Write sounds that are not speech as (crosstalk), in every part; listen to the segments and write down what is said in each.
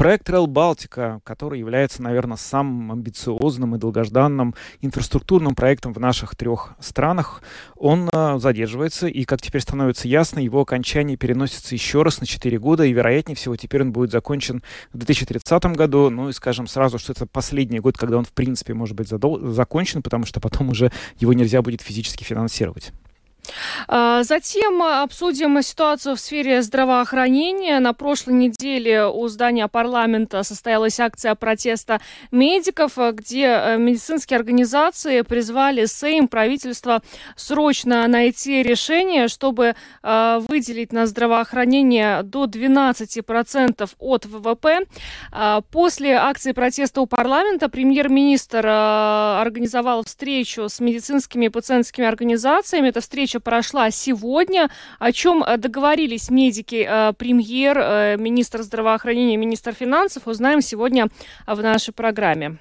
Проект Rail Балтика, который является, наверное, самым амбициозным и долгожданным инфраструктурным проектом в наших трех странах, он э, задерживается, и, как теперь становится ясно, его окончание переносится еще раз на 4 года, и, вероятнее всего, теперь он будет закончен в 2030 году. Ну и скажем сразу, что это последний год, когда он, в принципе, может быть задол- закончен, потому что потом уже его нельзя будет физически финансировать. А, затем обсудим ситуацию в сфере здравоохранения. На прошлой неделе у здания парламента состоялась акция протеста медиков, где э, медицинские организации призвали Сейм, правительство срочно найти решение, чтобы э, выделить на здравоохранение до 12% от ВВП. А, после акции протеста у парламента премьер-министр э, организовал встречу с медицинскими и пациентскими организациями. Эта встреча прошла сегодня. О чем э, договорились медики, э, премьер, э, министр здравоохранения, министр финансов, узнаем сегодня в нашей программе.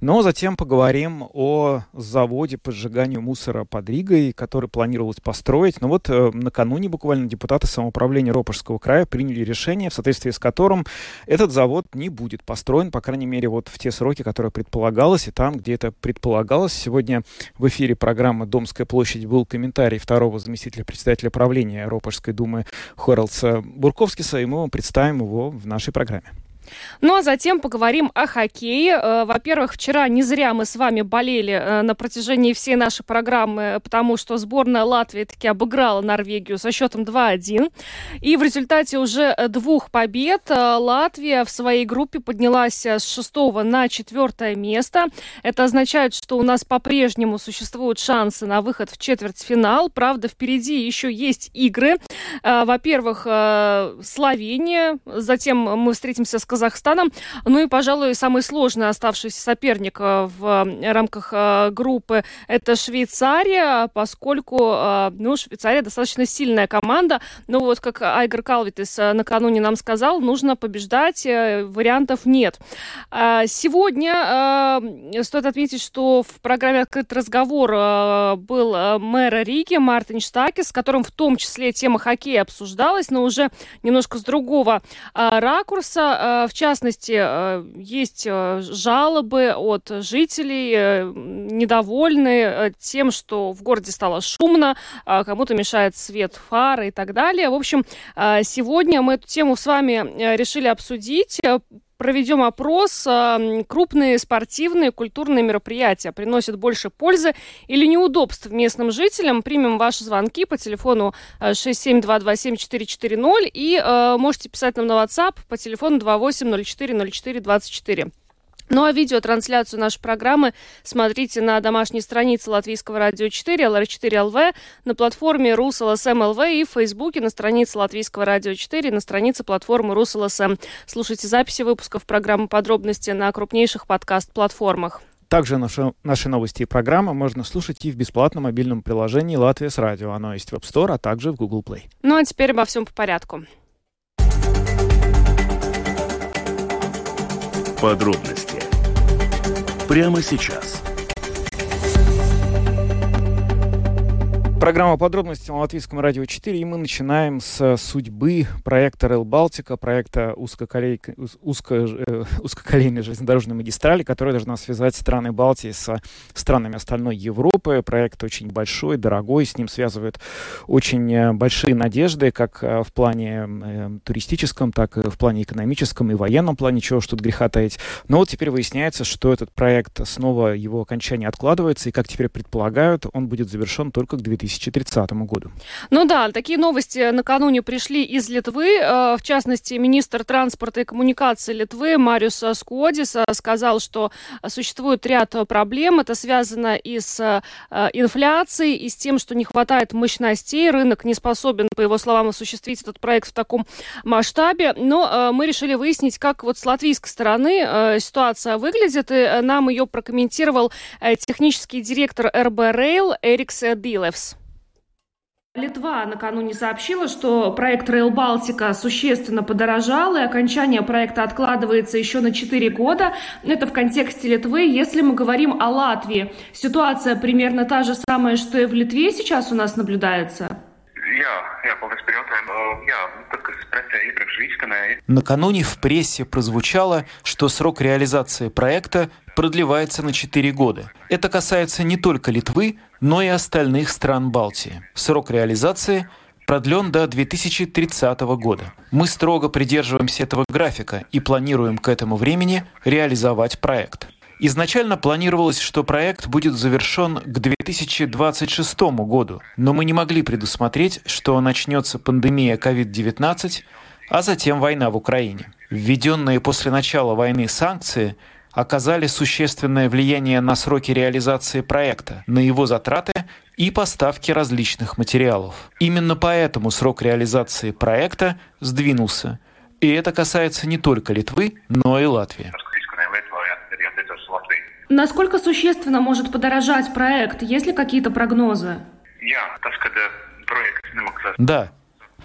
Но затем поговорим о заводе по сжиганию мусора под Ригой, который планировалось построить. Но вот э, накануне буквально депутаты самоуправления Ропожского края приняли решение, в соответствии с которым этот завод не будет построен, по крайней мере, вот в те сроки, которые предполагалось, и там, где это предполагалось. Сегодня в эфире программы «Домская площадь» был комментарий второго заместителя председателя правления Ропожской думы Хоралдса Бурковскиса, и мы представим его в нашей программе. Ну а затем поговорим о хоккее. Э, во-первых, вчера не зря мы с вами болели э, на протяжении всей нашей программы, потому что сборная Латвии таки обыграла Норвегию со счетом 2-1. И в результате уже двух побед э, Латвия в своей группе поднялась с шестого на четвертое место. Это означает, что у нас по-прежнему существуют шансы на выход в четвертьфинал. Правда, впереди еще есть игры. Во-первых, Словения. Затем мы встретимся с Казахстаном Казахстаном. Ну и, пожалуй, самый сложный оставшийся соперник э, в рамках э, группы – это Швейцария, поскольку, э, ну, Швейцария достаточно сильная команда. Но вот, как Айгер Калвитис накануне нам сказал, нужно побеждать, вариантов нет. А сегодня стоит отметить, что в программе «Открытый разговор» был мэр Риги Мартин Штакис, с которым в том числе тема хоккея обсуждалась, но уже немножко с другого ракурса. В частности, э, есть э, жалобы от жителей, э, недовольны тем, что в городе стало шумно, кому-то мешает свет фары и так далее. В общем, сегодня мы эту тему с вами решили обсудить проведем опрос. Крупные спортивные, культурные мероприятия приносят больше пользы или неудобств местным жителям. Примем ваши звонки по телефону 67227-440 э, и э, можете писать нам на WhatsApp по телефону 28040424. Ну а видеотрансляцию нашей программы смотрите на домашней странице Латвийского радио 4, LR4.LV, на платформе Rus.LSM.lv и в Фейсбуке на странице Латвийского радио 4, на странице платформы Rus.LSM. Слушайте записи выпусков программы «Подробности» на крупнейших подкаст-платформах. Также наши, наши новости и программы можно слушать и в бесплатном мобильном приложении «Latvijas Radio». Оно есть в App Store, а также в Google Play. Ну а теперь обо всем по порядку. Подробности прямо сейчас. Программа подробности на Латвийском радио 4, и мы начинаем с судьбы проекта Rail Балтика, проекта узкоколей... узко... Э, (laughs) узкоколейной железнодорожной магистрали, которая должна связать страны Балтии с странами остальной Европы. Проект очень большой, дорогой, с ним связывают очень э, большие надежды, как э, в плане туристическом, так и в плане экономическом и военном плане, чего что тут греха таить. Но вот теперь выясняется, что этот проект снова его окончание откладывается, и, как теперь предполагают, он будет завершен только к 2000 2030 году. Ну да, такие новости накануне пришли из Литвы. Э, в частности, министр транспорта и коммуникации Литвы Мариус Скуодис сказал, что существует ряд проблем. Это связано и с э, инфляцией, и с тем, что не хватает мощностей. Рынок не способен, по его словам, осуществить этот проект в таком масштабе. Но э, мы решили выяснить, как вот с латвийской стороны ситуация выглядит, и нам ее прокомментировал технический директор РБ Rail Эрикс Билевс. Литва накануне сообщила, что проект Rail Балтика существенно подорожал, и окончание проекта откладывается еще на 4 года. Это в контексте Литвы. Если мы говорим о Латвии, ситуация примерно та же самая, что и в Литве сейчас у нас наблюдается? Накануне в прессе прозвучало, что срок реализации проекта продлевается на 4 года. Это касается не только Литвы, но и остальных стран Балтии. Срок реализации продлен до 2030 года. Мы строго придерживаемся этого графика и планируем к этому времени реализовать проект. Изначально планировалось, что проект будет завершен к 2026 году, но мы не могли предусмотреть, что начнется пандемия COVID-19, а затем война в Украине. Введенные после начала войны санкции – оказали существенное влияние на сроки реализации проекта, на его затраты и поставки различных материалов. Именно поэтому срок реализации проекта сдвинулся. И это касается не только Литвы, но и Латвии. Насколько существенно может подорожать проект? Есть ли какие-то прогнозы? Да,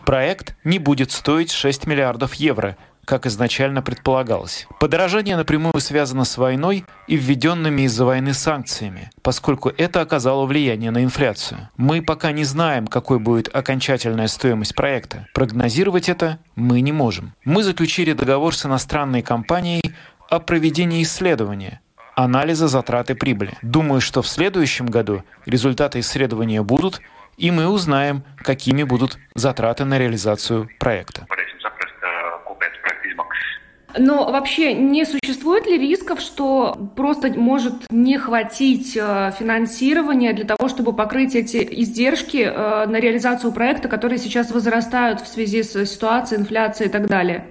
проект не будет стоить 6 миллиардов евро, как изначально предполагалось. Подорожание напрямую связано с войной и введенными из-за войны санкциями, поскольку это оказало влияние на инфляцию. Мы пока не знаем, какой будет окончательная стоимость проекта. Прогнозировать это мы не можем. Мы заключили договор с иностранной компанией о проведении исследования, анализа затрат и прибыли. Думаю, что в следующем году результаты исследования будут, и мы узнаем, какими будут затраты на реализацию проекта. Но вообще не существует ли рисков, что просто может не хватить э, финансирования для того, чтобы покрыть эти издержки э, на реализацию проекта, которые сейчас возрастают в связи с ситуацией, инфляцией и так далее?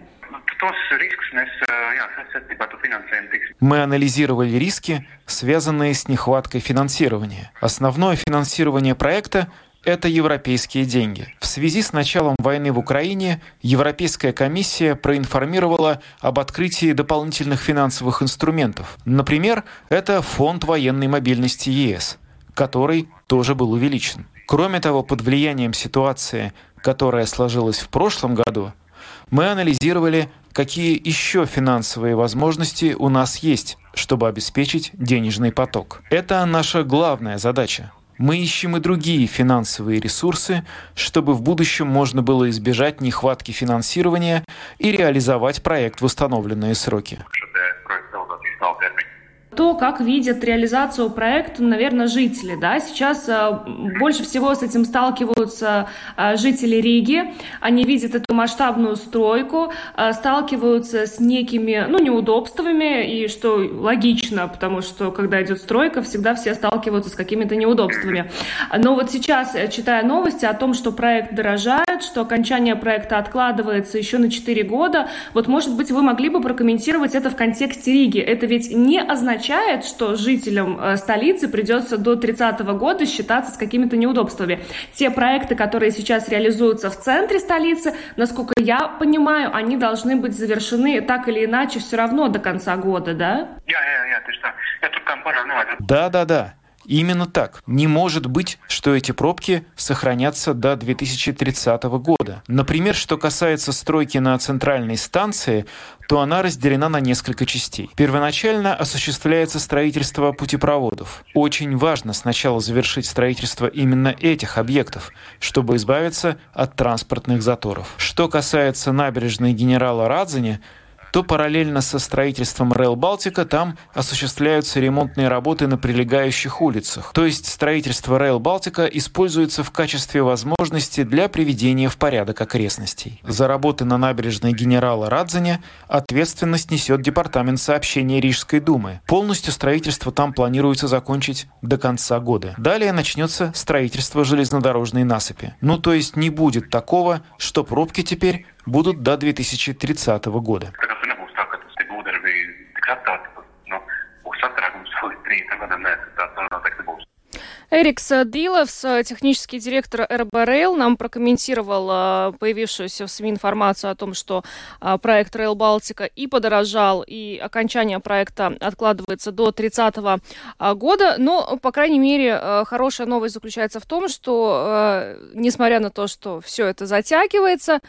Мы анализировали риски, связанные с нехваткой финансирования. Основное финансирование проекта это европейские деньги. В связи с началом войны в Украине Европейская комиссия проинформировала об открытии дополнительных финансовых инструментов. Например, это Фонд военной мобильности ЕС, который тоже был увеличен. Кроме того, под влиянием ситуации, которая сложилась в прошлом году, мы анализировали, какие еще финансовые возможности у нас есть, чтобы обеспечить денежный поток. Это наша главная задача мы ищем и другие финансовые ресурсы, чтобы в будущем можно было избежать нехватки финансирования и реализовать проект в установленные сроки. То, как видят реализацию проекта, наверное, жители. Да? Сейчас э, больше всего с этим сталкиваются э, жители Риги. Они видят эту масштабную стройку, э, сталкиваются с некими ну, неудобствами, и что логично, потому что когда идет стройка, всегда все сталкиваются с какими-то неудобствами. Но вот сейчас, читая новости о том, что проект дорожает, что окончание проекта откладывается еще на 4 года, вот, может быть, вы могли бы прокомментировать это в контексте Риги. Это ведь не означает означает, что жителям э, столицы придется до 30 года считаться с какими-то неудобствами. Те проекты, которые сейчас реализуются в центре столицы, насколько я понимаю, они должны быть завершены так или иначе все равно до конца года, да? Да, да, да. Именно так. Не может быть, что эти пробки сохранятся до 2030 года. Например, что касается стройки на центральной станции, то она разделена на несколько частей. Первоначально осуществляется строительство путепроводов. Очень важно сначала завершить строительство именно этих объектов, чтобы избавиться от транспортных заторов. Что касается набережной генерала Радзани, то параллельно со строительством Rail Балтика там осуществляются ремонтные работы на прилегающих улицах. То есть строительство Rail Балтика используется в качестве возможности для приведения в порядок окрестностей. За работы на набережной генерала Радзаня ответственность несет Департамент сообщения Рижской думы. Полностью строительство там планируется закончить до конца года. Далее начнется строительство железнодорожной насыпи. Ну то есть не будет такого, что пробки теперь будут до 2030 года. Эрикс Диловс, технический директор РБ нам прокомментировал а, появившуюся в СМИ информацию о том, что а, проект Rail Балтика и подорожал, и окончание проекта откладывается до 30 а, года. Но, по крайней мере, хорошая новость заключается в том, что, несмотря на то, что все это затягивается,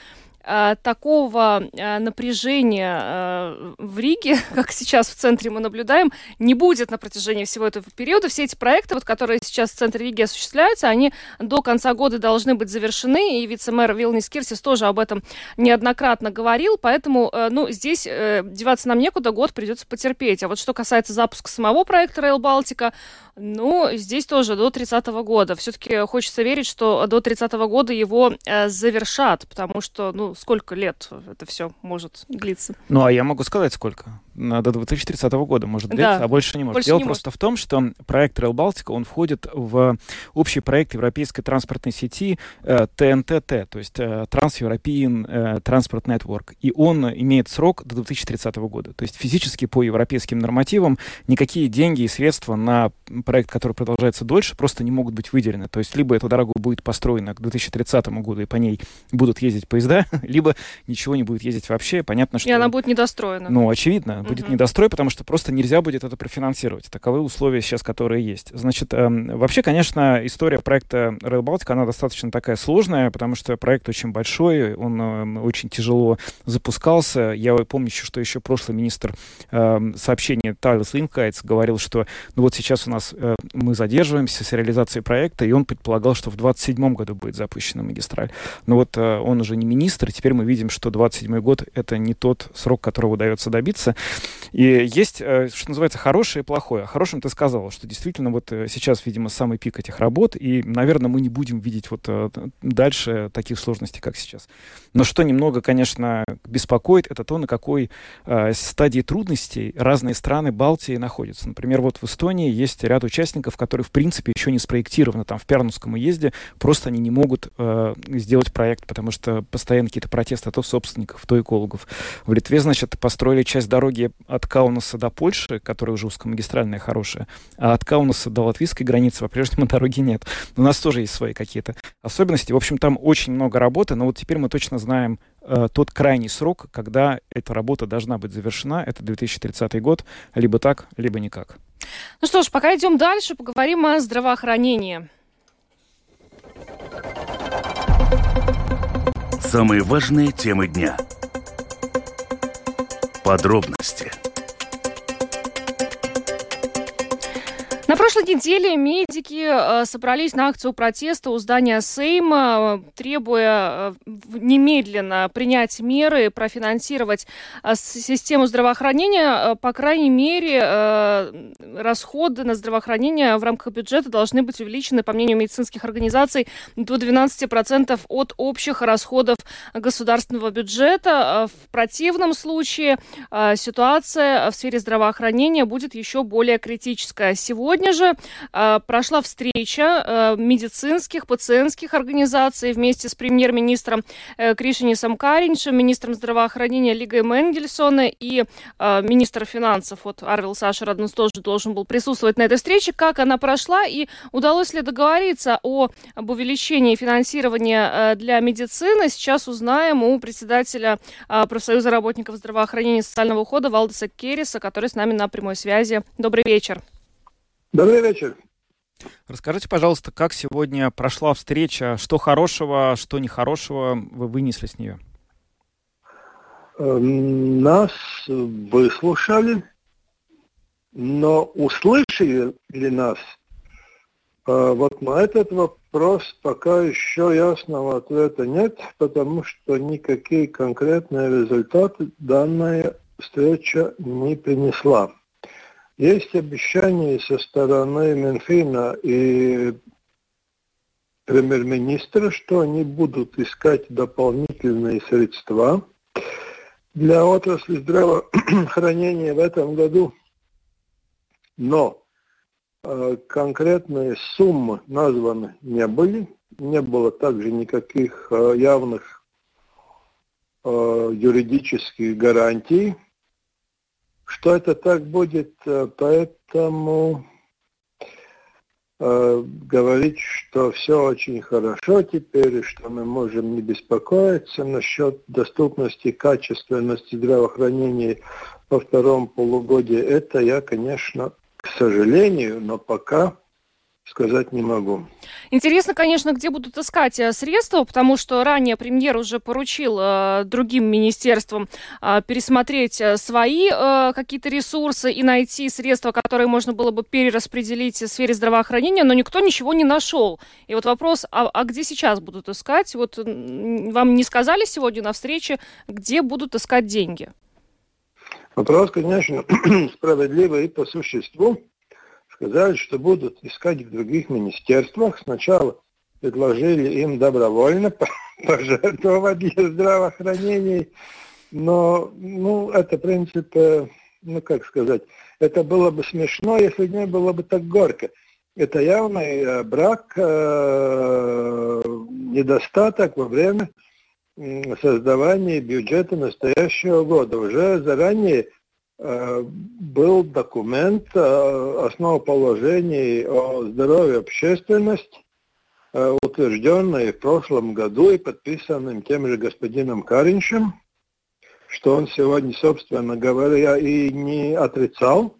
такого а, напряжения а, в Риге, (laughs) как сейчас в центре мы наблюдаем, не будет на протяжении всего этого периода. Все эти проекты, вот, которые сейчас в центре Риги осуществляются, они до конца года должны быть завершены, и вице-мэр Вилнис Кирсис тоже об этом неоднократно говорил, поэтому, э, ну, здесь э, деваться нам некуда, год придется потерпеть. А вот что касается запуска самого проекта Rail Балтика, ну, здесь тоже до 30 -го года. Все-таки хочется верить, что до 30 -го года его э, завершат, потому что, ну, сколько лет это все может длиться? Ну, а я могу сказать, сколько. До 2030 года может длиться, да. а больше не может. Больше Дело не просто может. в том, что проект Rail Baltica, он входит в общий проект Европейской транспортной сети э, ТНТТ, то есть э, Trans-European э, Transport Network. И он имеет срок до 2030 года. То есть физически по европейским нормативам никакие деньги и средства на проект, который продолжается дольше, просто не могут быть выделены. То есть либо эта дорога будет построена к 2030 году, и по ней будут ездить поезда, (laughs) (laughs) либо ничего не будет ездить вообще. Понятно, что... И она будет недостроена. Ну, очевидно, угу. будет недострой, потому что просто нельзя будет это профинансировать. Таковы условия сейчас, которые есть. Значит, э, вообще, конечно, история проекта Rail Baltic, она достаточно такая сложная, потому что проект очень большой, он э, очень тяжело запускался. Я помню, что еще прошлый министр э, сообщения Тайлс Инкайтс говорил, что ну вот сейчас у нас Э, мы задерживаемся с реализацией проекта, и он предполагал, что в 2027 году будет запущена магистраль. Но вот э, он уже не министр, теперь мы видим, что 2027 год — это не тот срок, которого удается добиться. И есть, э, что называется, хорошее и плохое. О хорошем ты сказала, что действительно вот сейчас, видимо, самый пик этих работ, и, наверное, мы не будем видеть вот дальше таких сложностей, как сейчас. Но что немного, конечно, беспокоит, это то, на какой стадии трудностей разные страны Балтии находятся. Например, вот в Эстонии есть ряд участников, которые, в принципе, еще не спроектированы. Там в Пярнуском уезде просто они не могут э, сделать проект, потому что постоянно какие-то протесты то собственников, то экологов. В Литве, значит, построили часть дороги от Каунаса до Польши, которая уже узкомагистральная, хорошая, а от Каунаса до латвийской границы по-прежнему (laughs) дороги нет. У нас тоже есть свои какие-то особенности. В общем, там очень много работы, но вот теперь мы точно знаем э, тот крайний срок, когда эта работа должна быть завершена. Это 2030 год. Либо так, либо никак. Ну что ж, пока идем дальше, поговорим о здравоохранении. Самые важные темы дня. Подробности – прошлой неделе медики э, собрались на акцию протеста у здания Сейма, требуя э, немедленно принять меры, профинансировать э, систему здравоохранения. По крайней мере, расходы на здравоохранение в рамках бюджета должны быть увеличены, по мнению медицинских организаций, до 12% от общих расходов государственного бюджета. В противном случае ситуация в сфере здравоохранения будет еще более критическая. Сегодня же э, прошла встреча э, медицинских, пациентских организаций вместе с премьер-министром э, Кришинисом Каринчем, министром здравоохранения Лигой Менгельсона и э, министр финансов вот Арвил Саша Раднус тоже должен был присутствовать на этой встрече. Как она прошла и удалось ли договориться о, об увеличении финансирования э, для медицины, сейчас узнаем у председателя э, профсоюза работников здравоохранения и социального ухода Валдеса Керриса, который с нами на прямой связи. Добрый вечер. Добрый вечер. Расскажите, пожалуйста, как сегодня прошла встреча, что хорошего, что нехорошего вы вынесли с нее? Эм, нас выслушали, но услышали ли нас? Э, вот на этот вопрос пока еще ясного ответа нет, потому что никакие конкретные результаты данные встреча не принесла. Есть обещание со стороны Минфина и премьер-министра, что они будут искать дополнительные средства для отрасли здравоохранения в этом году. Но э, конкретные суммы названы не были, не было также никаких э, явных э, юридических гарантий, что это так будет, э, поэтому э, говорить, что все очень хорошо теперь, и что мы можем не беспокоиться насчет доступности качественности здравоохранения во втором полугодии, это я, конечно, к сожалению, но пока сказать не могу. Интересно, конечно, где будут искать э, средства, потому что ранее премьер уже поручил э, другим министерствам э, пересмотреть э, свои э, какие-то ресурсы и найти средства, которые можно было бы перераспределить в сфере здравоохранения, но никто ничего не нашел. И вот вопрос, а, а где сейчас будут искать? Вот вам не сказали сегодня на встрече, где будут искать деньги? Вопрос, конечно, (clears throat) справедливый и по существу сказали, что будут искать в других министерствах. Сначала предложили им добровольно (laughs) пожертвовать для здравоохранения, но ну, это, принципе, ну как сказать, это было бы смешно, если не было бы так горько. Это явный э, брак, э, недостаток во время создавания бюджета настоящего года. Уже заранее был документ э, основоположений о здоровье общественности, э, утвержденный в прошлом году и подписанным тем же господином Кариншем, что он сегодня, собственно говоря, и не отрицал,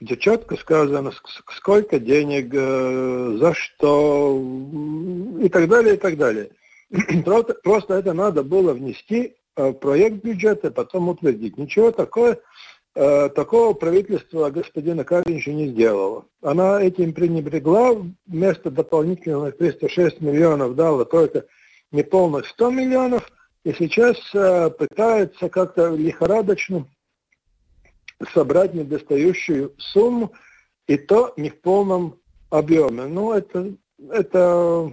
где четко сказано, сколько денег, за что и так далее, и так далее. (clears throat) Просто это надо было внести в проект бюджета, потом утвердить. Ничего такое Э, такого правительство господина Каринича не сделало. Она этим пренебрегла, вместо дополнительных 306 миллионов дала только неполных 100 миллионов, и сейчас э, пытается как-то лихорадочно собрать недостающую сумму, и то не в полном объеме. Ну, это, это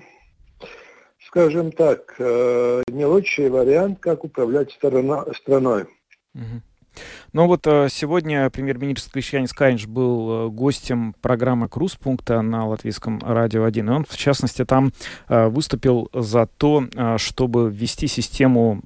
скажем так, э, не лучший вариант, как управлять страна, страной. Угу. Ну вот э, сегодня премьер-министр Кришьянис Каринч был э, гостем программы «Круз-пункта» на латвийском радио 1. И он, в частности, там э, выступил за то, чтобы ввести систему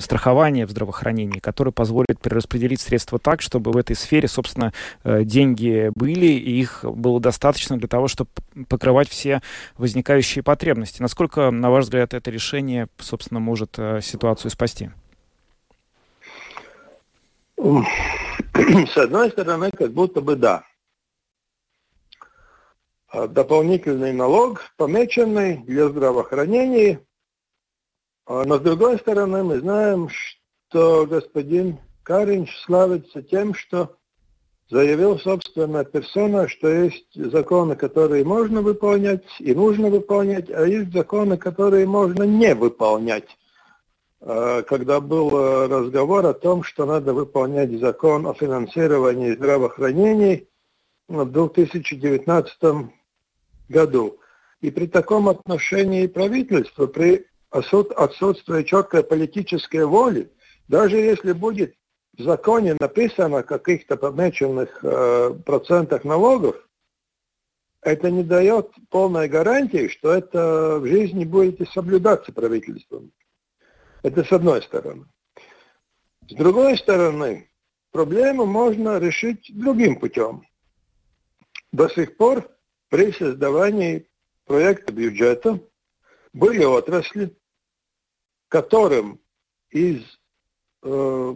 страхования в здравоохранении, которая позволит перераспределить средства так, чтобы в этой сфере, собственно, деньги были, и их было достаточно для того, чтобы покрывать все возникающие потребности. Насколько, на ваш взгляд, это решение, собственно, может ситуацию спасти? (clears throat) С одной стороны, как будто бы да. А дополнительный налог, помеченный для здравоохранения. А но с другой стороны, мы знаем, что господин Каринч славится тем, что заявил собственная персона, что есть законы, которые можно выполнять и нужно выполнять, а есть законы, которые можно не выполнять. Э, когда был э, разговор о том, что надо выполнять закон о финансировании здравоохранения в 2019 году. И при таком отношении правительства, при отсутствии четкой политической воли, даже если будет в законе написано о каких-то помеченных э, процентах налогов, это не дает полной гарантии, что это в жизни будет соблюдаться правительством. Это с одной стороны. С другой стороны, проблему можно решить другим путем. До сих пор при создавании проекта бюджета были отрасли, которым из э,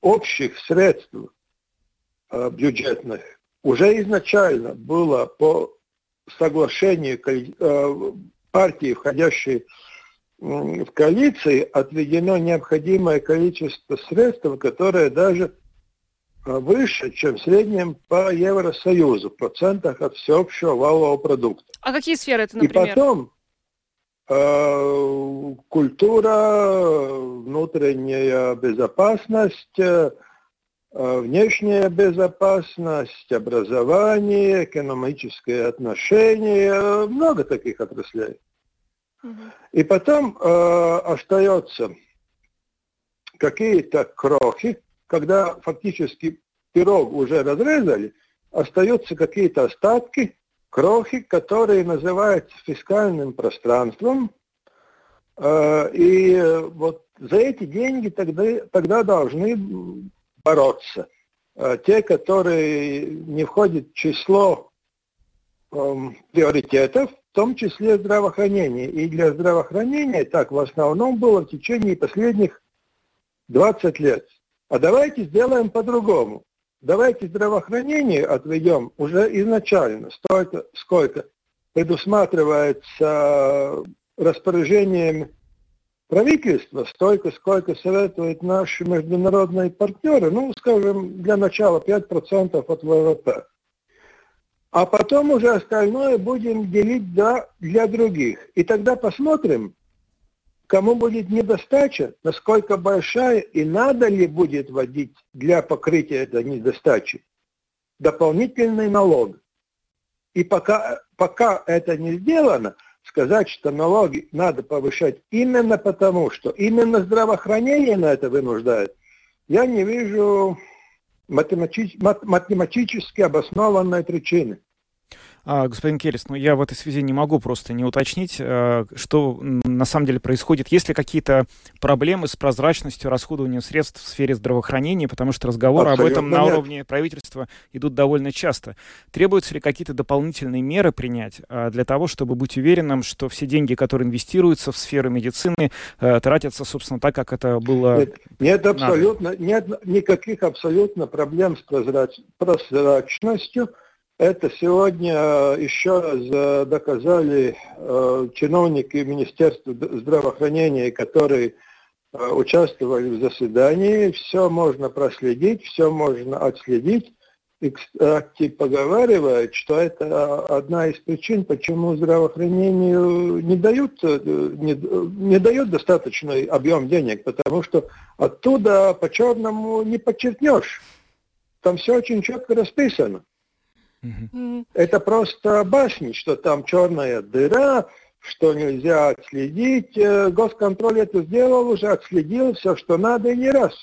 общих средств э, бюджетных уже изначально было по соглашению э, партии, входящей коалиции отведено необходимое количество средств, которое даже а, выше, чем в среднем по Евросоюзу, в процентах от всеобщего валового продукта. А какие сферы это, например? И потом, э, культура, внутренняя безопасность, э, внешняя безопасность, образование, экономические отношения, много таких отраслей. И потом э, остается какие-то крохи, когда фактически пирог уже разрезали, остаются какие-то остатки, крохи, которые называются фискальным пространством. Э, и вот за эти деньги тогда, тогда должны бороться. Э, те, которые не входят в число эм, приоритетов, в том числе здравоохранение. И для здравоохранения так в основном было в течение последних 20 лет. А давайте сделаем по-другому. Давайте здравоохранение отведем уже изначально, столько, сколько предусматривается распоряжением правительства, столько, сколько советуют наши международные партнеры, ну, скажем, для начала 5% от ВВП а потом уже остальное будем делить для, для других. И тогда посмотрим, кому будет недостача, насколько большая и надо ли будет вводить для покрытия этой недостачи дополнительный налог. И пока, пока это не сделано, сказать, что налоги надо повышать именно потому, что именно здравоохранение на это вынуждает, я не вижу математически обоснованной причины. А, господин Келлис, ну я в этой связи не могу просто не уточнить, э, что на самом деле происходит. Есть ли какие-то проблемы с прозрачностью расходования средств в сфере здравоохранения, потому что разговоры Абсолютно об этом на нет. уровне правительства идут довольно часто. Требуются ли какие-то дополнительные меры принять э, для того, чтобы быть уверенным, что все деньги, которые инвестируются в сферу медицины, э, тратятся, собственно, так, как это было Нет, нет абсолютно, нет никаких абсолютно проблем с прозрач, прозрачностью. Это сегодня э, еще раз э, доказали э, чиновники Министерства здравоохранения, которые участвовали в заседании. Все можно проследить, все можно отследить. И, кстати, поговаривают, что это одна из причин, почему здравоохранению не дают, не, не дают достаточный объем денег, потому что оттуда по-черному не подчеркнешь. Там все очень четко расписано. Это просто башни, что там черная дыра, что нельзя отследить. Э, госконтроль это сделал уже, отследил все, что надо, и не раз.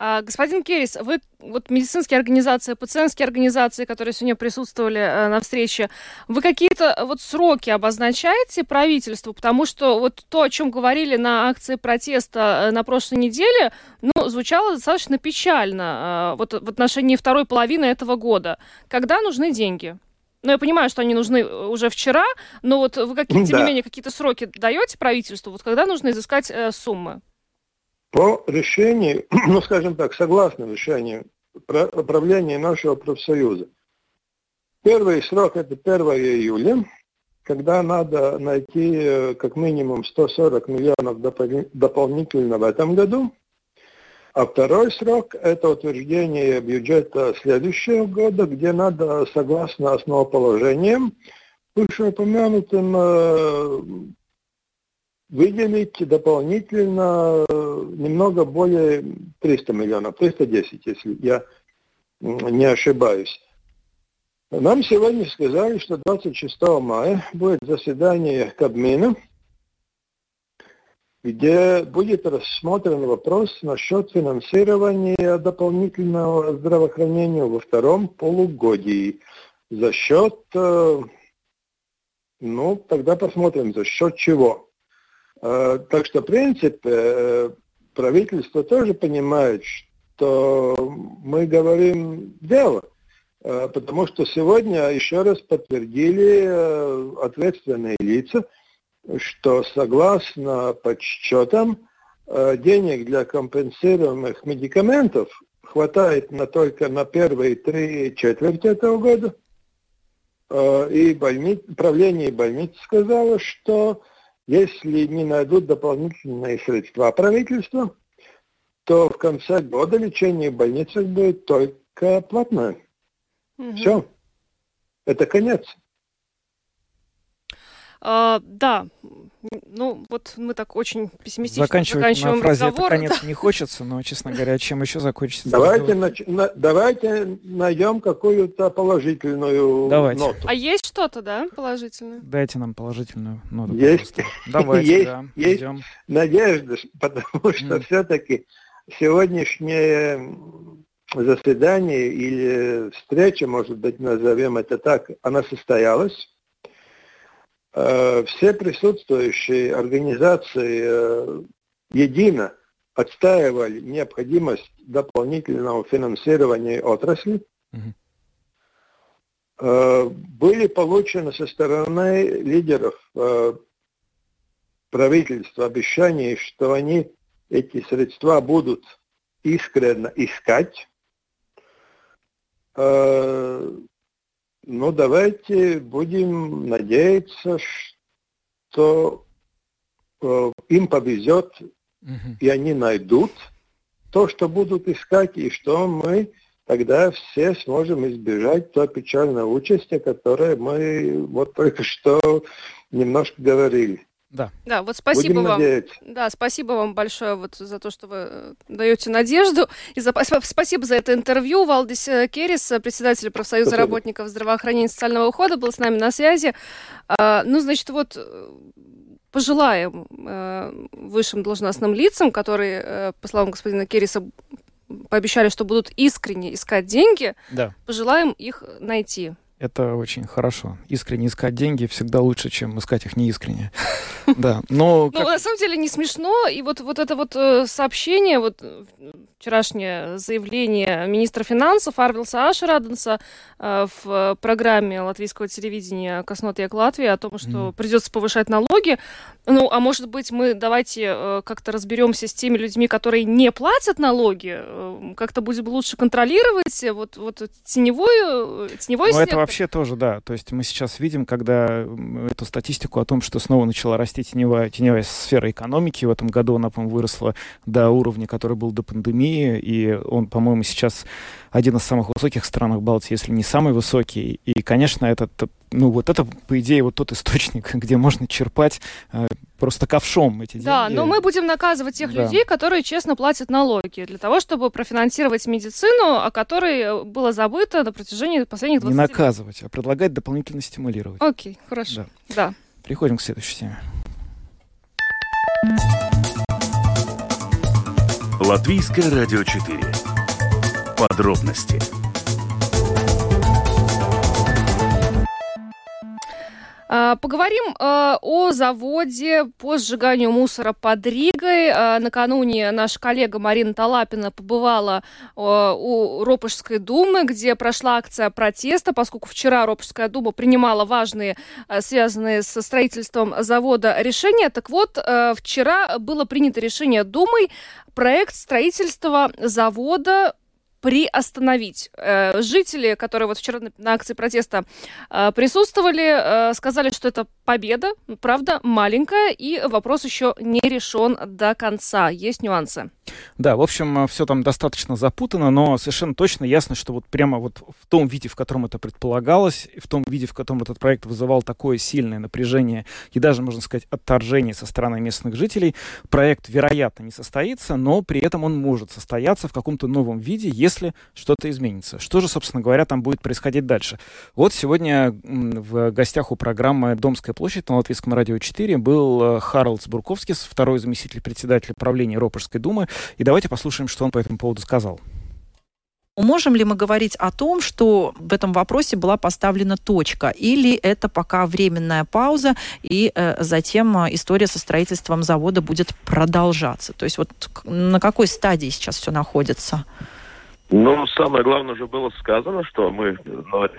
А, господин Керрис, вы вот медицинские организации, пациентские организации, которые сегодня присутствовали э, на встрече, вы какие-то э, вот сроки обозначаете правительству? Потому что вот то, о чем говорили на акции протеста э, на прошлой неделе, ну, звучало достаточно печально э, вот в отношении второй половины этого года. Когда нужны деньги? Ну, я понимаю, что они нужны э, уже вчера, но вот вы, какие, тем да. не менее, какие-то сроки даете правительству? Вот когда нужно изыскать э, суммы? По решению, (clears throat) ну скажем так, согласно решению управления нашего профсоюза, первый срок это 1 июля, когда надо найти э, как минимум 140 миллионов дополнительно в этом году. А второй срок – это утверждение бюджета следующего года, где надо, согласно основоположениям, вышеупомянутым э, выделить дополнительно э, немного более 300 миллионов, 310, если я не ошибаюсь. Нам сегодня сказали, что 26 мая будет заседание Кабмина, где будет рассмотрен вопрос насчет финансирования дополнительного здравоохранения во втором полугодии за счет, э, ну, тогда посмотрим, за счет чего. Э, так что, в принципе, э, правительство тоже понимает, что мы говорим дело. Э, потому что сегодня еще раз подтвердили ответственные лица, что согласно подсчетам денег для компенсируемых медикаментов хватает на только на первые три четверти этого года. И больниц, правление больниц сказало, что если не найдут дополнительные средства правительства, то в конце года лечение в больницах будет только платное. Угу. Все. Это конец. А, да, ну вот мы так очень пессимистично Заканчивать заканчиваем на фразе разговор. это конец не хочется, но, честно говоря, чем еще закончится? Давайте, нач- на- давайте найдем какую-то положительную Давайте. ноту. А есть что-то, да, положительное? Дайте нам положительную ноту. Есть. пожалуйста. Давайте, Есть, да, есть. ждем. Надежда, потому что Мгм. все-таки сегодняшнее заседание или встреча, может быть, назовем это так, она состоялась. Э, Все присутствующие организации э, едино отстаивали необходимость дополнительного финансирования отрасли. Э, Были получены со стороны лидеров правительства обещания, что они эти средства будут искренне искать. Ну, давайте будем надеяться, что э, им повезет, Мгм. и они найдут то, что будут искать, и что мы тогда все сможем избежать то печальное участие, которое мы вот только что немножко говорили. Да. Да, вот спасибо Будем вам. надеяться. Да, спасибо вам большое вот за то, что вы э, даете надежду. И за, спа- спасибо за это интервью. Валдис э, Керрис, э, председатель профсоюза Спасибо. работников здравоохранения и социального ухода, был с нами на связи. А, ну, значит, вот пожелаем э, высшим должностным лицам, которые, э, по словам господина Керриса, пообещали, что будут искренне искать деньги, Да. пожелаем их найти. Это очень хорошо. Искренне искать деньги всегда лучше, чем искать их неискренне. (laughs) Да, но Ну, на самом деле не смешно. И вот, вот это вот э, сообщение, вот э, вчерашнее заявление министра финансов Арвилса Ашераденса э, в программе латвийского телевидения «Коснотек Латвии» о том, что придется повышать налоги. Ну, а может быть, мы давайте как-то разберемся с теми людьми, которые не платят налоги, как-то будем лучше контролировать вот, вот теневой, э, теневой Ну, сектор. Вообще тоже, да. То есть мы сейчас видим, когда эту статистику о том, что снова начала расти теневая, теневая сфера экономики. В этом году она, по-моему, выросла до уровня, который был до пандемии. И он, по-моему, сейчас один из самых высоких в странах Балтии, если не самый высокий. И, конечно, этот, ну, вот это, по идее, вот тот источник, (laughs) где можно черпать э, просто ковшом эти деньги. Да, но мы будем наказывать тех Да. людей, которые честно платят налоги, для того, чтобы профинансировать медицину, о которой э, было забыто на протяжении последних 20 Не лет. наказывать, а предлагать дополнительно стимулировать. Окей, хорошо. Да. Переходим к следующей теме. Латвийское радио 4. Подробности Поговорим э, о заводе по сжиганию мусора под Ригой. А, Накануне наша коллега Марина Талапина побывала э, у Ропожской думы, где прошла акция протеста, поскольку вчера Ропожская дума принимала важные, э, связанные со строительством завода, решения. Так вот, вчера было принято решение Думой проект строительства завода приостановить. Э, Жители, которые вот вчера на- акции протеста э, присутствовали, э, сказали, что это победа, правда, маленькая, и вопрос еще не решен до конца. Есть нюансы. Да, в общем, все там достаточно запутано, но совершенно точно ясно, что вот прямо вот в том виде, в котором это предполагалось, в том виде, в котором этот проект вызывал такое сильное напряжение и даже, можно сказать, отторжение со стороны местных жителей, проект, вероятно, не состоится, но при этом он может состояться в каком-то новом виде, если что-то изменится. Что же, собственно говоря, там будет происходить дальше? Вот сегодня в гостях у программы «Домская площадь» на Латвийском радио 4 был э, Харлдс Бурковскис, второй заместитель председателя правления Ропожской думы, и давайте послушаем, что он по этому поводу сказал. Можем ли мы говорить о том, что в этом вопросе была поставлена точка, или это пока временная пауза, и э, затем э, история со строительством завода будет продолжаться? То есть вот на какой стадии сейчас все находится? Ну, самое главное уже было сказано, что мы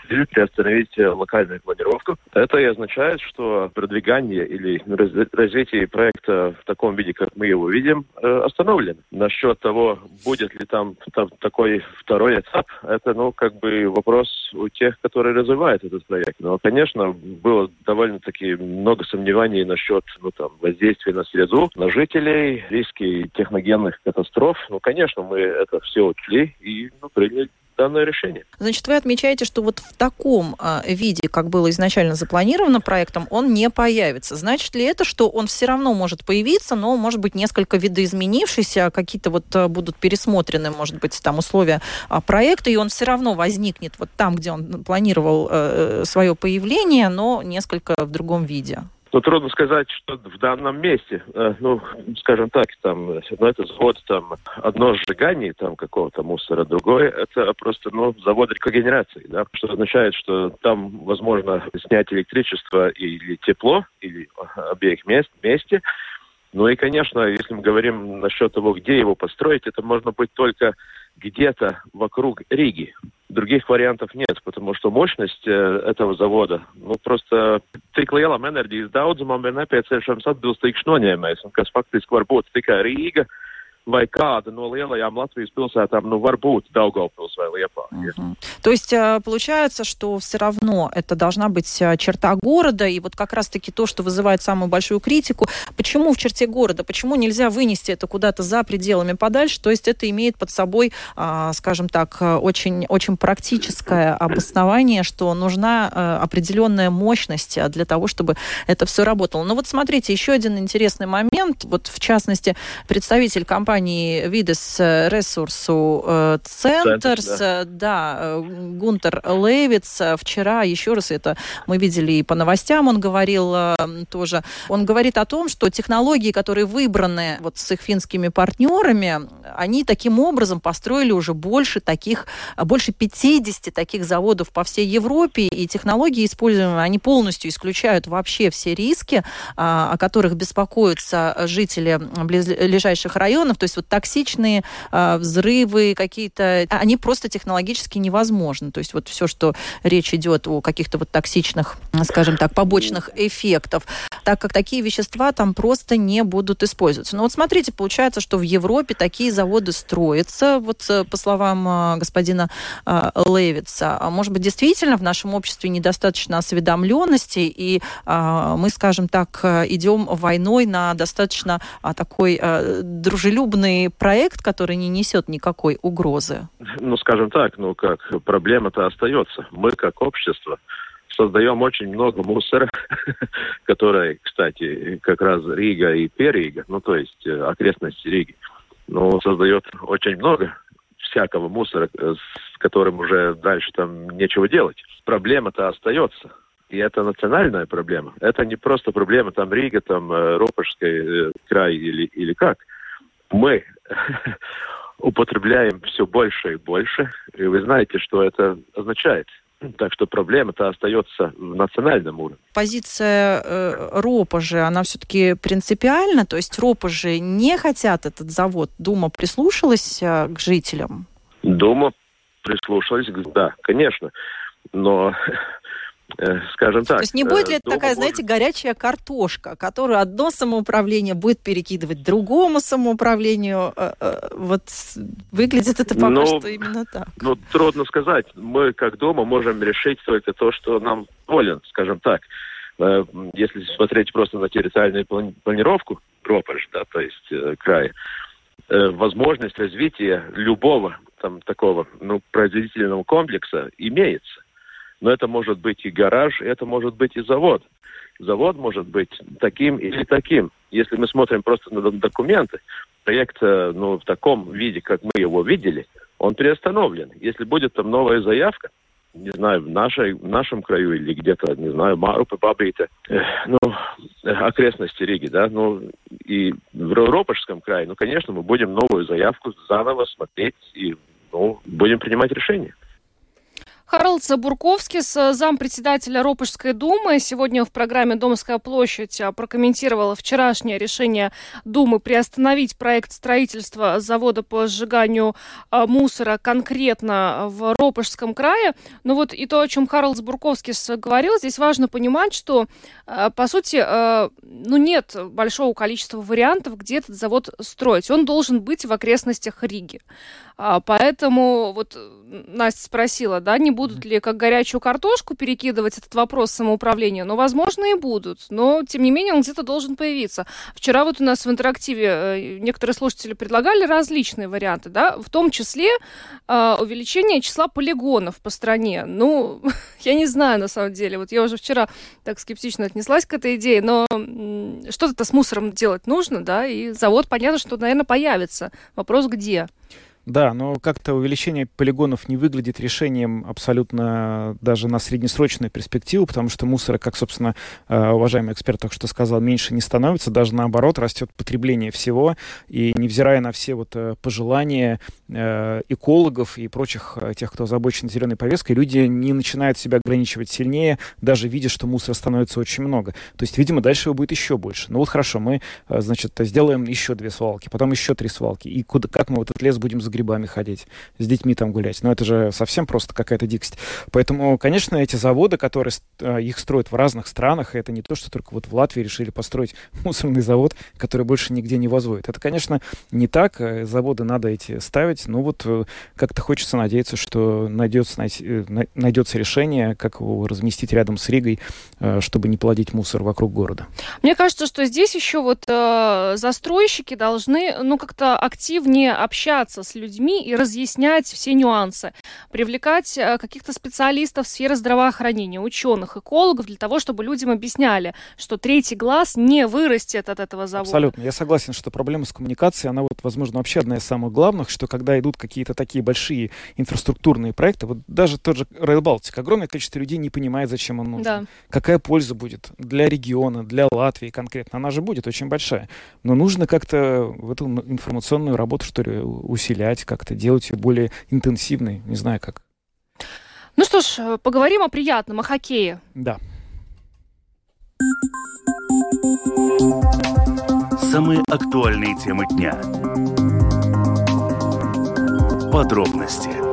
решили приостановить э, локальную планировку. Это и означает, что продвигание или раз- развитие проекта в таком виде, как мы его видим, э, остановлено. Насчет того, будет ли там, там такой второй этап, это, ну, как бы вопрос у тех, которые развивают этот проект. Но, конечно, было довольно-таки много сомнений насчет, ну, там, воздействия на среду, на жителей, риски техногенных катастроф. Ну, конечно, мы это все учли и ну, приняли данное решение. Значит, вы отмечаете, что вот в таком э, виде, как было изначально запланировано проектом, он не появится. Значит ли это, что он все равно может появиться, но, может быть, несколько видоизменившийся, какие-то вот э, будут пересмотрены, может быть, там условия э, проекта, и он все равно возникнет вот там, где он планировал э, свое появление, но несколько в другом виде? Ну, трудно сказать, что в данном месте, э, ну, скажем так, там, ну, это завод, там, одно сжигание там какого-то мусора, другое, это просто, ну, завод рекогенерации, да, что означает, что там возможно снять электричество или тепло, или обеих мест вместе. Ну и, конечно, если мы говорим насчет того, где его построить, это можно быть только где-то вокруг Риги. Других вариантов нет, потому что мощность э, этого завода, nu, просто tik lielam enerģijas daudzumam ir nepieciešams atbilstīgs noņēmējs, un kas faktiski var būt tikai Rīga, vai kāda no lielajām Латвijas pilsētām, ну, varbūt Daugavpils vai Liepāja. Угу. То есть э, получается, что все равно это должна быть э, черта города, и вот как раз-таки то, что вызывает самую большую критику, почему в черте города, почему нельзя вынести это куда-то за пределами подальше, то есть это имеет под собой, а, скажем так, э, очень, очень практическое обоснование, что нужна определенная мощность для того, чтобы это все работало. Но вот смотрите, еще один интересный момент, вот в частности, представитель компании компании Видес ресурсу Центрс, да, да Гунтер Левиц вчера, еще раз это мы видели и по новостям, он говорил тоже, он говорит о том, что технологии, которые выбраны вот с их финскими партнерами, они таким образом построили уже больше таких, больше 50 таких заводов по всей Европе, и технологии используемые, они полностью исключают вообще все риски, о которых беспокоятся жители близлежащих районов, то есть вот токсичные э, взрывы какие-то, они просто технологически невозможны. То есть вот все, что речь идет о каких-то вот токсичных, скажем так, побочных эффектов, так как такие вещества там просто не будут использоваться. Но вот смотрите, получается, что в Европе такие заводы строятся, вот э, по словам э, господина э, Левица. А может быть, действительно в нашем обществе недостаточно осведомленности, и э, мы, скажем так, э, идем войной на достаточно э, такой дружелюбный дружелюбный проект, который не несет никакой угрозы? Ну, скажем так, ну как, проблема-то остается. Мы, как общество, создаем очень много мусора, (laughs) который, кстати, как раз Рига и Перига, ну, то есть э, окрестности Риги, ну, создает очень много всякого мусора, э, с которым уже дальше там нечего делать. Проблема-то остается. И это национальная проблема. Это не просто проблема там Рига, там э, Ропожский край или, или как мы (laughs) употребляем все больше и больше, и вы знаете, что это означает. Так что проблема-то остается в национальном уровне. Позиция э, РОПа же, она все-таки принципиальна, то есть РОПа же не хотят этот завод. Дума прислушалась э, к жителям? Дума прислушалась, да, конечно. Но (laughs) скажем так. То есть не будет ли это такая, может... знаете, горячая картошка, которую одно самоуправление будет перекидывать другому самоуправлению? Э, э, вот выглядит это пока ну, что именно так. Ну, трудно сказать. Мы, как дома, можем решить только то, что нам волен, скажем так. Если смотреть просто на территориальную планировку, Ропаш, да, то есть края, возможность развития любого там такого ну, производительного комплекса имеется. Но это может быть и гараж, это может быть и завод. Завод может быть таким или таким. Если мы смотрим просто на документы, проект э, ну, в таком виде, как мы его видели, он приостановлен. Если будет там новая заявка, не знаю, в, нашей, в нашем краю или где-то, не знаю, Марупы, Бабита, э, ну, окрестности Риги, да, ну, и в Ропожском крае, ну, конечно, мы будем новую заявку заново смотреть и, ну, будем принимать решение. Харлд Забурковский, зампредседателя Ропожской думы, сегодня в программе «Домская площадь» а, прокомментировал вчерашнее решение Думы приостановить проект строительства завода по сжиганию а, мусора конкретно в Ропожском крае. Но вот и то, о чем Харлд Забурковский говорил, здесь важно понимать, что, а, по сути, ну, нет большого количества вариантов, где этот завод строить. Он должен быть в окрестностях Риги. Поэтому вот Настя спросила, да, не будут ли как горячую картошку перекидывать этот вопрос самоуправления, но, возможно, и будут. Но, тем не менее, он где-то должен появиться. Вчера вот у нас в интерактиве э, некоторые слушатели предлагали различные варианты, да, в том числе э, увеличение числа полигонов по стране. Ну, (laughs) я не знаю, на самом деле. Вот я уже вчера так скептично отнеслась к этой идее, но что-то с мусором делать нужно, да, и завод, понятно, что, наверное, появится. Вопрос где? Да, но как-то увеличение полигонов не выглядит решением абсолютно даже на среднесрочную перспективу, потому что мусора, как, собственно, э, уважаемый эксперт только что сказал, меньше не становится, даже наоборот, растет потребление всего, и невзирая на все вот э, пожелания э, экологов и прочих тех, кто озабочен зеленой повесткой, люди не начинают себя ограничивать сильнее, даже видя, что мусора становится очень много. То есть, видимо, дальше его будет еще больше. Ну вот хорошо, мы, значит, сделаем еще две свалки, потом еще три свалки, и куда, как мы вот этот лес будем загребать? Грибами ходить, с детьми там гулять. Но это же совсем просто какая-то дикость. Поэтому, конечно, эти заводы, которые э, их строят в разных странах, это не то, что только вот в Латвии решили построить (laughs) мусорный завод, который больше нигде не возводит. Это, конечно, не так. Э, заводы надо эти ставить. Но вот э, как-то хочется надеяться, что найдется, найдется решение, как его разместить рядом с Ригой, чтобы не плодить мусор вокруг города. Мне кажется, что здесь еще вот э, застройщики должны, ну, как-то активнее общаться с людьми, людьми и разъяснять все нюансы, привлекать э, каких-то специалистов в сфере здравоохранения, ученых, экологов, для того, чтобы людям объясняли, что третий глаз не вырастет от этого завода. Абсолютно. Я согласен, что проблема с коммуникацией, она вот, возможно, вообще одна из самых главных, что когда идут какие-то такие большие инфраструктурные проекты, вот даже тот же Rail Baltic, огромное количество людей не понимает, зачем он нужен. Да. Какая польза будет для региона, для Латвии конкретно. Она же будет очень большая. Но нужно как-то в эту информационную работу, что ли, усилять начать как-то делать ее более интенсивной, не знаю как. Ну что ж, э, поговорим о приятном, о хоккее. Да. Самые актуальные темы дня. Подробности.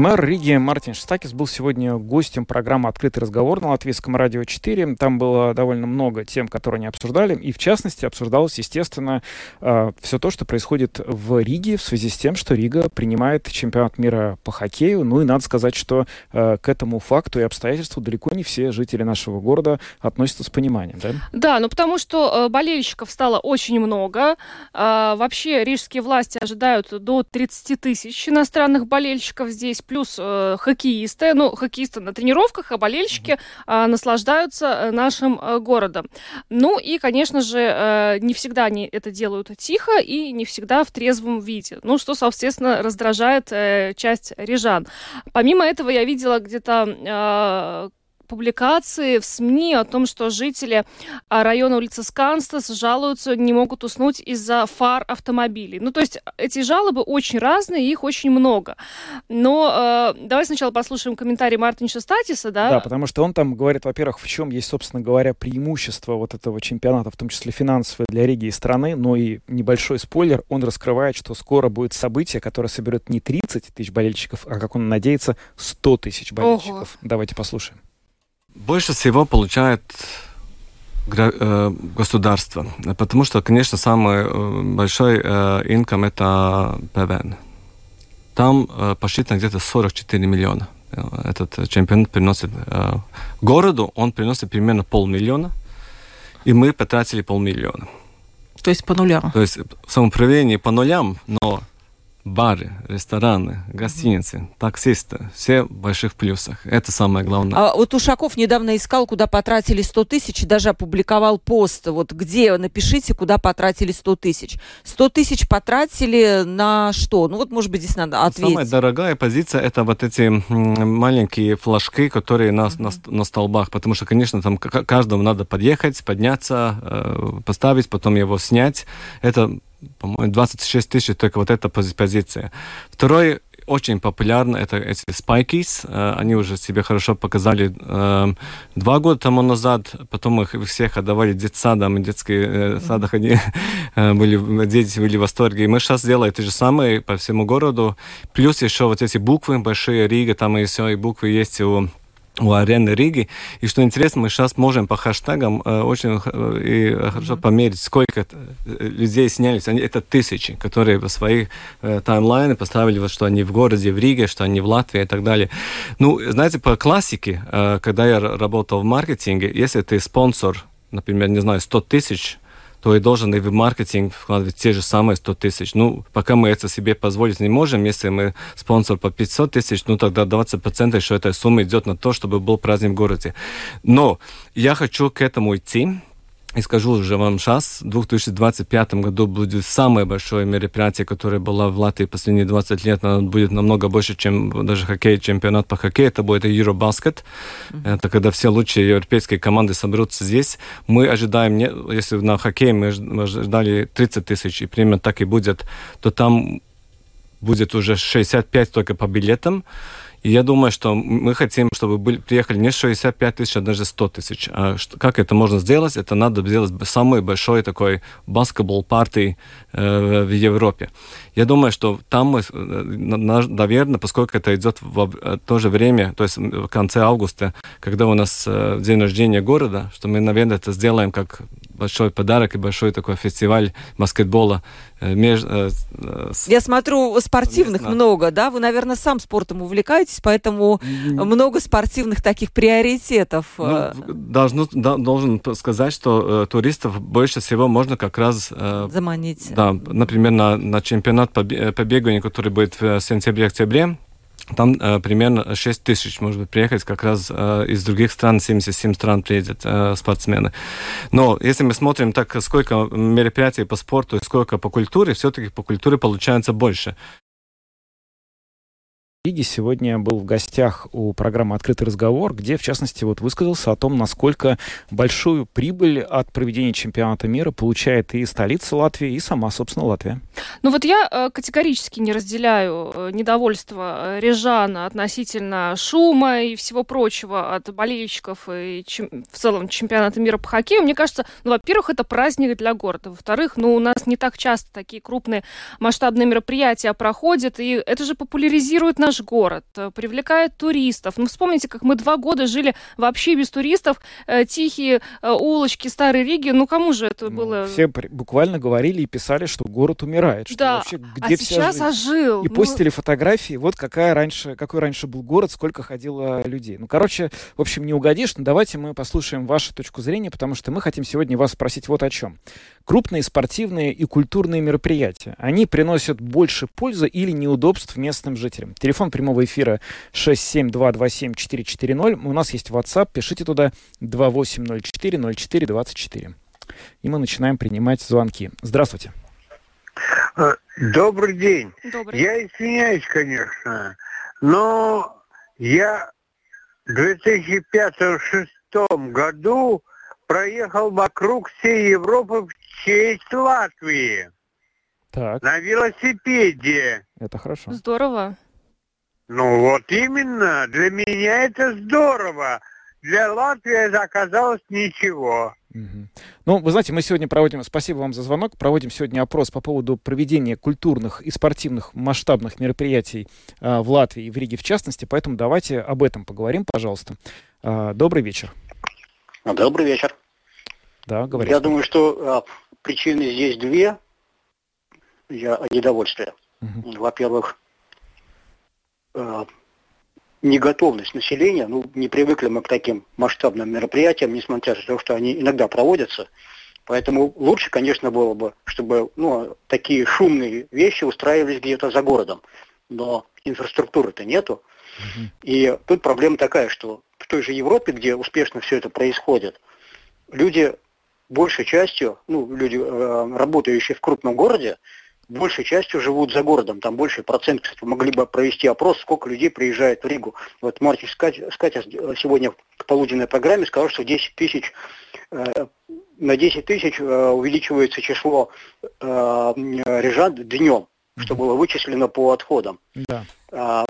Мэр Риги Мартин Шстакис был сегодня гостем программы «Открытый разговор» на Латвийском радио 4. Там было довольно много тем, которые они обсуждали. И, в частности, обсуждалось, естественно, э, все то, что происходит в Риге в связи с тем, что Рига принимает чемпионат мира по хоккею. Ну и надо сказать, что э, к этому факту и обстоятельству далеко не все жители нашего города относятся с пониманием. Да, да ну потому что э, болельщиков стало очень много. Вообще, рижские власти ожидают до 30 тысяч иностранных болельщиков здесь плюс э, хоккеисты, ну, хоккеисты на тренировках, а болельщики э, наслаждаются э, нашим э, городом. Ну и, конечно же, э, не всегда они это делают тихо и не всегда в трезвом виде. Ну, что, соответственно, раздражает э, часть рижан. Помимо этого, я видела где-то э, публикации в СМИ о том, что жители а, района улицы Сканстас жалуются, не могут уснуть из-за фар автомобилей. Ну, то есть эти жалобы очень разные, их очень много. Но э, давай сначала послушаем комментарий Мартинша Статиса, да? Да, потому что он там говорит, во-первых, в чем есть, собственно говоря, преимущество вот этого чемпионата, в том числе финансовое для Риги и страны, но и небольшой спойлер, он раскрывает, что скоро будет событие, которое соберет не 30 тысяч болельщиков, а, как он надеется, 100 тысяч болельщиков. Ого. Давайте послушаем. Больше всего получает э, государство, потому что, конечно, самый э, большой инком это ПВН. Там посчитано где-то 44 миллиона. Этот чемпионат приносит городу, он приносит примерно полмиллиона, и мы потратили полмиллиона. То есть по нулям? То есть самоуправление по нулям, но бары, рестораны, гостиницы, таксисты, все в больших плюсах. Это самое главное. А вот Ушаков недавно искал, куда потратили 100 тысяч, и даже опубликовал пост, вот где, напишите, куда потратили 100 тысяч. 100 тысяч потратили на что? Ну вот, может быть, здесь надо ответить. Самая дорогая позиция, это вот эти маленькие флажки, которые на, на, на столбах, потому что, конечно, там каждому надо подъехать, подняться, э, поставить, потом его снять. Это по-моему, 26 тысяч только вот эта позиция. Второй очень популярно это эти спайкис. Э, они уже себе хорошо показали э, два года тому назад. Потом их всех отдавали детсадам, детские э, садах они (laughs) были, дети были в восторге. И мы сейчас делаем то же самое по всему городу. Плюс еще вот эти буквы большие, Рига, там и все, и буквы есть у у арены Риги. И что интересно, мы сейчас можем по хэштегам э, очень э, и хорошо померить, сколько э, людей снялись. Они, это тысячи, которые в своих э, таймлайны поставили, вот, что они в городе, в Риге, что они в Латвии и так далее. Ну, знаете, по классике, э, когда я работал в маркетинге, если ты спонсор, например, не знаю, 100 тысяч, то и должен и в маркетинг вкладывать те же самые 100 тысяч. Ну, пока мы это себе позволить не можем, если мы спонсор по 500 тысяч, ну, тогда 20% еще этой суммы идет на то, чтобы был праздник в городе. Но я хочу к этому идти, и скажу уже вам сейчас, в 2025 году будет самое большое мероприятие, которое было в Латвии последние 20 лет. Оно будет намного больше, чем даже хоккей, чемпионат по хоккею. Это будет Eurobasket. Mm-hmm. Это когда все лучшие европейские команды соберутся здесь. Мы ожидаем, если на хоккее мы ожидали 30 тысяч, и примерно так и будет, то там будет уже 65 только по билетам. И я думаю, что мы хотим, чтобы были, приехали не 65 тысяч, а даже 100 тысяч. А что, как это можно сделать? Это надо сделать самый большой такой баскетбол партий э, в Европе. Я думаю, что там мы, э, наверное, поскольку это идет в э, то же время, то есть в конце августа, когда у нас э, день рождения города, что мы, наверное, это сделаем как большой подарок и большой такой фестиваль баскетбола. Э, меж, э, с... Я смотрю, спортивных Совместно. много, да? Вы, наверное, сам спортом увлекаетесь, поэтому mm-hmm. много спортивных таких приоритетов. Ну, э. должну, да, должен сказать, что э, туристов больше всего можно как раз... Э, Заманить. Да, например, на, на чемпионат по, по беганию, который будет в сентябре-октябре, там э, примерно 6 тысяч, может быть, приехать как раз э, из других стран, 77 стран приедет э, спортсмены. Но если мы смотрим так, сколько мероприятий по спорту и сколько по культуре, все-таки по культуре получается больше. Риге сегодня был в гостях у программы «Открытый разговор», где, в частности, вот высказался о том, насколько большую прибыль от проведения чемпионата мира получает и столица Латвии, и сама, собственно, Латвия. Ну вот я э, категорически не разделяю э, недовольство э, Режана относительно шума и всего прочего от болельщиков и чем, в целом чемпионата мира по хоккею. Мне кажется, ну, во-первых, это праздник для города. Во-вторых, ну, у нас не так часто такие крупные масштабные мероприятия проходят, и это же популяризирует наш наш город, э, привлекает туристов. Ну, вспомните, как мы два года жили вообще без туристов, э, тихие э, улочки Старой Риги. Ну, кому же это ну, было? Все буквально говорили и писали, что город умирает. Что да, вообще, а где а сейчас жизнь? ожил. И ну... постили фотографии, вот какая раньше, какой раньше был город, сколько ходило людей. Ну, короче, в общем, не угодишь, но давайте мы послушаем вашу точку зрения, потому что мы хотим сегодня вас спросить вот о чем. Крупные спортивные и культурные мероприятия, они приносят больше пользы или неудобств местным жителям? Телефон прямого эфира 67227-440. У нас есть WhatsApp, пишите туда 2804-0424. И мы начинаем принимать звонки. Здравствуйте. Э, добрый день. Добрый. Я извиняюсь, конечно, но я в 2005-2006 году проехал вокруг всей Европы в честь Латвии. Так. На велосипеде. Это хорошо. Здорово. Ну вот именно, для меня это здорово. Для Латвии это оказалось ничего. Угу. Ну, вы знаете, мы сегодня проводим, спасибо вам за звонок, проводим сегодня опрос по поводу проведения культурных и спортивных масштабных мероприятий э, в Латвии и в Риге в частности, поэтому давайте об этом поговорим, пожалуйста. Э, добрый вечер. Добрый вечер. Да, говорите. Я думаю, что э, причины здесь две. Я недовольствие. Угу. Во-первых, э, неготовность населения, ну, не привыкли мы к таким масштабным мероприятиям, несмотря на то, что они иногда проводятся. Поэтому лучше, конечно, было бы, чтобы ну, такие шумные вещи устраивались где-то за городом. Но инфраструктуры-то нету. Угу. И тут проблема такая, что в той же Европе, где успешно все это происходит, люди большей частью, ну, люди, э, работающие в крупном городе, большей частью живут за городом. Там больший процент, кстати, могли бы провести опрос, сколько людей приезжает в Ригу. Вот Мартин Скатя, сегодня в полуденной программе сказал, что 10 тысяч, э, на 10 тысяч э, увеличивается число э, рижан днем, что было вычислено по отходам. Да. А,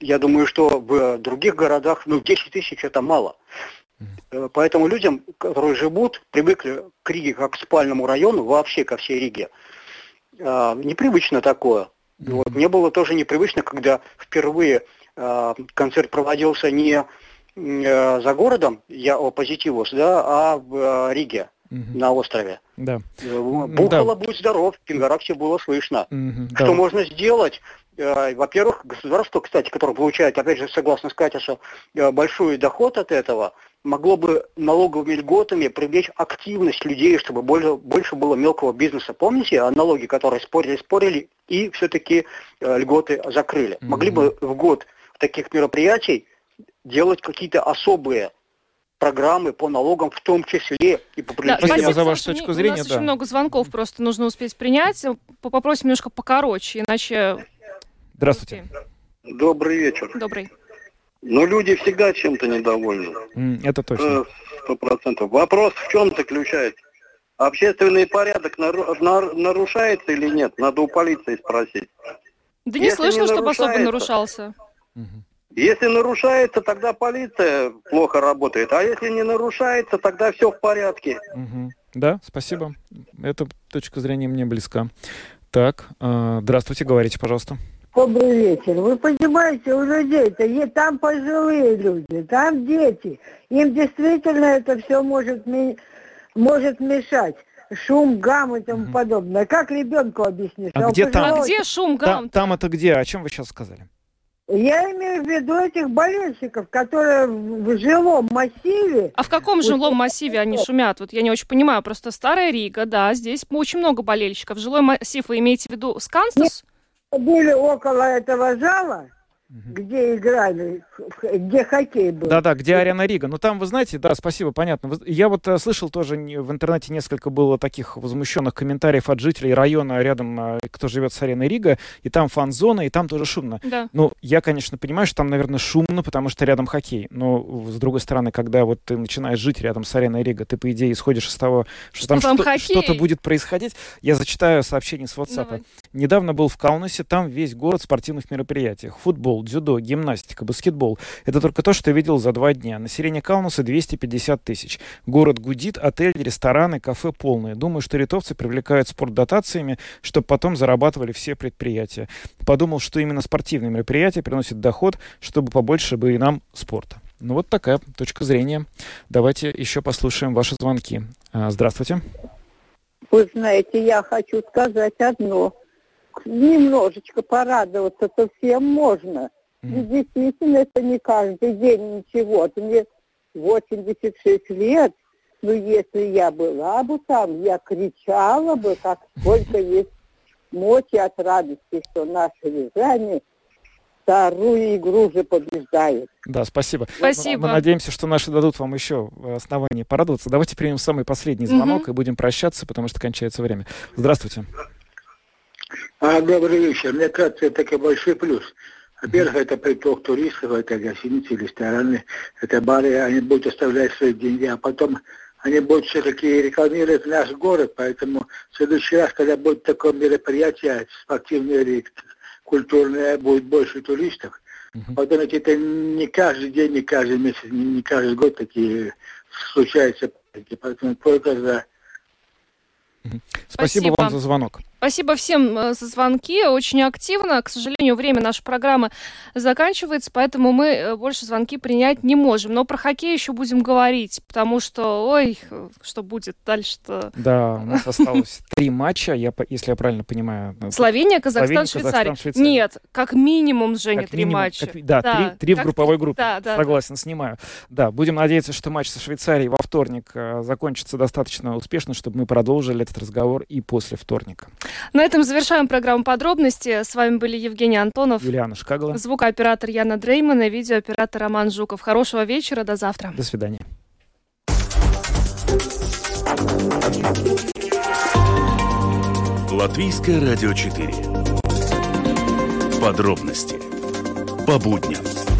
я думаю, что в других городах, ну, 10 тысяч это мало. Э, поэтому людям, которые живут, привыкли к Риге как к спальному району, вообще ко всей Риге, а, непривычно такое. Вот. Мне было тоже непривычно, когда впервые а, концерт проводился не э, за городом, я о Позитивус, да, а в э, Риге угу. на острове. Да. Бухало, да. будь здоров, в все было слышно. Угу, Что да. можно сделать? Во-первых, государство, кстати, которое получает, опять же, согласно с Катюшем, большой доход от этого, могло бы налоговыми льготами привлечь активность людей, чтобы больше, больше было мелкого бизнеса. Помните налоги, которые спорили, спорили и все-таки э, льготы закрыли? Mm-hmm. Могли бы в год таких мероприятий делать какие-то особые программы по налогам, в том числе и по да, Спасибо за вашу точку зрения. У нас да. очень много звонков, просто нужно успеть принять. Попросим немножко покороче, иначе... Здравствуйте. Добрый вечер. Добрый. Но люди всегда чем-то недовольны. Это точно. Э, сто процентов. Вопрос в чем заключается? Общественный порядок нарушается или нет? Надо у полиции спросить. Да не Если слышно, не чтобы особо нарушался. Если нарушается, тогда полиция плохо работает. А если не нарушается, тогда все в порядке. Угу. Да, спасибо. Эта точка зрения мне близка. Так, э, здравствуйте, говорите, пожалуйста. Добрый вечер. Вы понимаете, у людей-то там пожилые люди, там дети. Им действительно это все может, может мешать шум, гам и тому подобное. Как ребенку объяснишь? А, а где там? А где шум, гам? Там, там это где? О чем вы сейчас сказали? Я имею в виду этих болельщиков, которые в жилом массиве... А в каком жилом массиве они шумят? Вот я не очень понимаю. Просто Старая Рига, да, здесь очень много болельщиков. Жилой массив вы имеете в виду Сканстас? Были около этого зала, где играли, где хоккей был. Да-да, где Арена Рига. Ну там, вы знаете, да, спасибо, понятно. Я вот э, слышал тоже в интернете несколько было таких возмущенных комментариев от жителей района рядом, э, кто живет с Ареной Рига, и там фан-зона, и там тоже шумно. Да. Ну, я, конечно, понимаю, что там, наверное, шумно, потому что рядом хоккей. Но, с другой стороны, когда вот ты начинаешь жить рядом с Ареной Рига, ты, по идее, исходишь из того, что там, там что- что-то будет происходить. Я зачитаю сообщение с WhatsApp. Давай. Недавно был в Каунасе, там весь город в спортивных мероприятиях. Футбол, дзюдо, гимнастика, баскетбол. Это только то, что я видел за два дня. Население Каунаса 250 тысяч. Город гудит, отель, рестораны, кафе полные. Думаю, что литовцы привлекают спорт дотациями, чтобы потом зарабатывали все предприятия. Подумал, что именно спортивные мероприятия приносят доход, чтобы побольше бы и нам спорта. Ну вот такая точка зрения. Давайте еще послушаем ваши звонки. А, здравствуйте. Вы знаете, я хочу сказать одно немножечко порадоваться-то всем можно. И действительно, это не каждый день ничего. Вот мне 86 лет, но если я была бы там, я кричала бы, как сколько (laughs) есть мочи от радости, что наши рязани вторую игру же побеждают. Да, спасибо. Спасибо. Мы, мы надеемся, что наши дадут вам еще основания порадоваться. Давайте примем самый последний звонок угу. и будем прощаться, потому что кончается время. Здравствуйте. А, добрый вечер. Мне кажется, это такой большой плюс. Во-первых, это приток туристов, это гостиницы, рестораны, это бары, они будут оставлять свои деньги, а потом они будут все-таки рекламировать наш город, поэтому в следующий раз, когда будет такое мероприятие спортивное или культурное, будет больше туристов. Потом это не каждый день, не каждый месяц, не, не каждый год такие случаются. Поэтому только за Спасибо, Спасибо вам за звонок. Спасибо всем э, за звонки. Очень активно. К сожалению, время нашей программы заканчивается, поэтому мы э, больше звонки принять не можем. Но про хоккей еще будем говорить, потому что, ой, что будет дальше-то. Да, у нас (laughs) осталось три матча, я, если я правильно понимаю. Ну, Словения, Казахстан, Швейцария. Нет, как минимум, Женя, три матча. Да, три, в групповой группе. Согласен, снимаю. Да, будем надеяться, что матч со Швейцарией во вторник э, закончится достаточно успешно, чтобы мы продолжили этот разговор и после вторника. На этом завершаем программу подробности. С вами были Евгений Антонов, Юлиана Шкагла, звукооператор Яна Дрейман и видеооператор Роман Жуков. Хорошего вечера, до завтра. До свидания. Латвийское радио 4. Подробности по будням.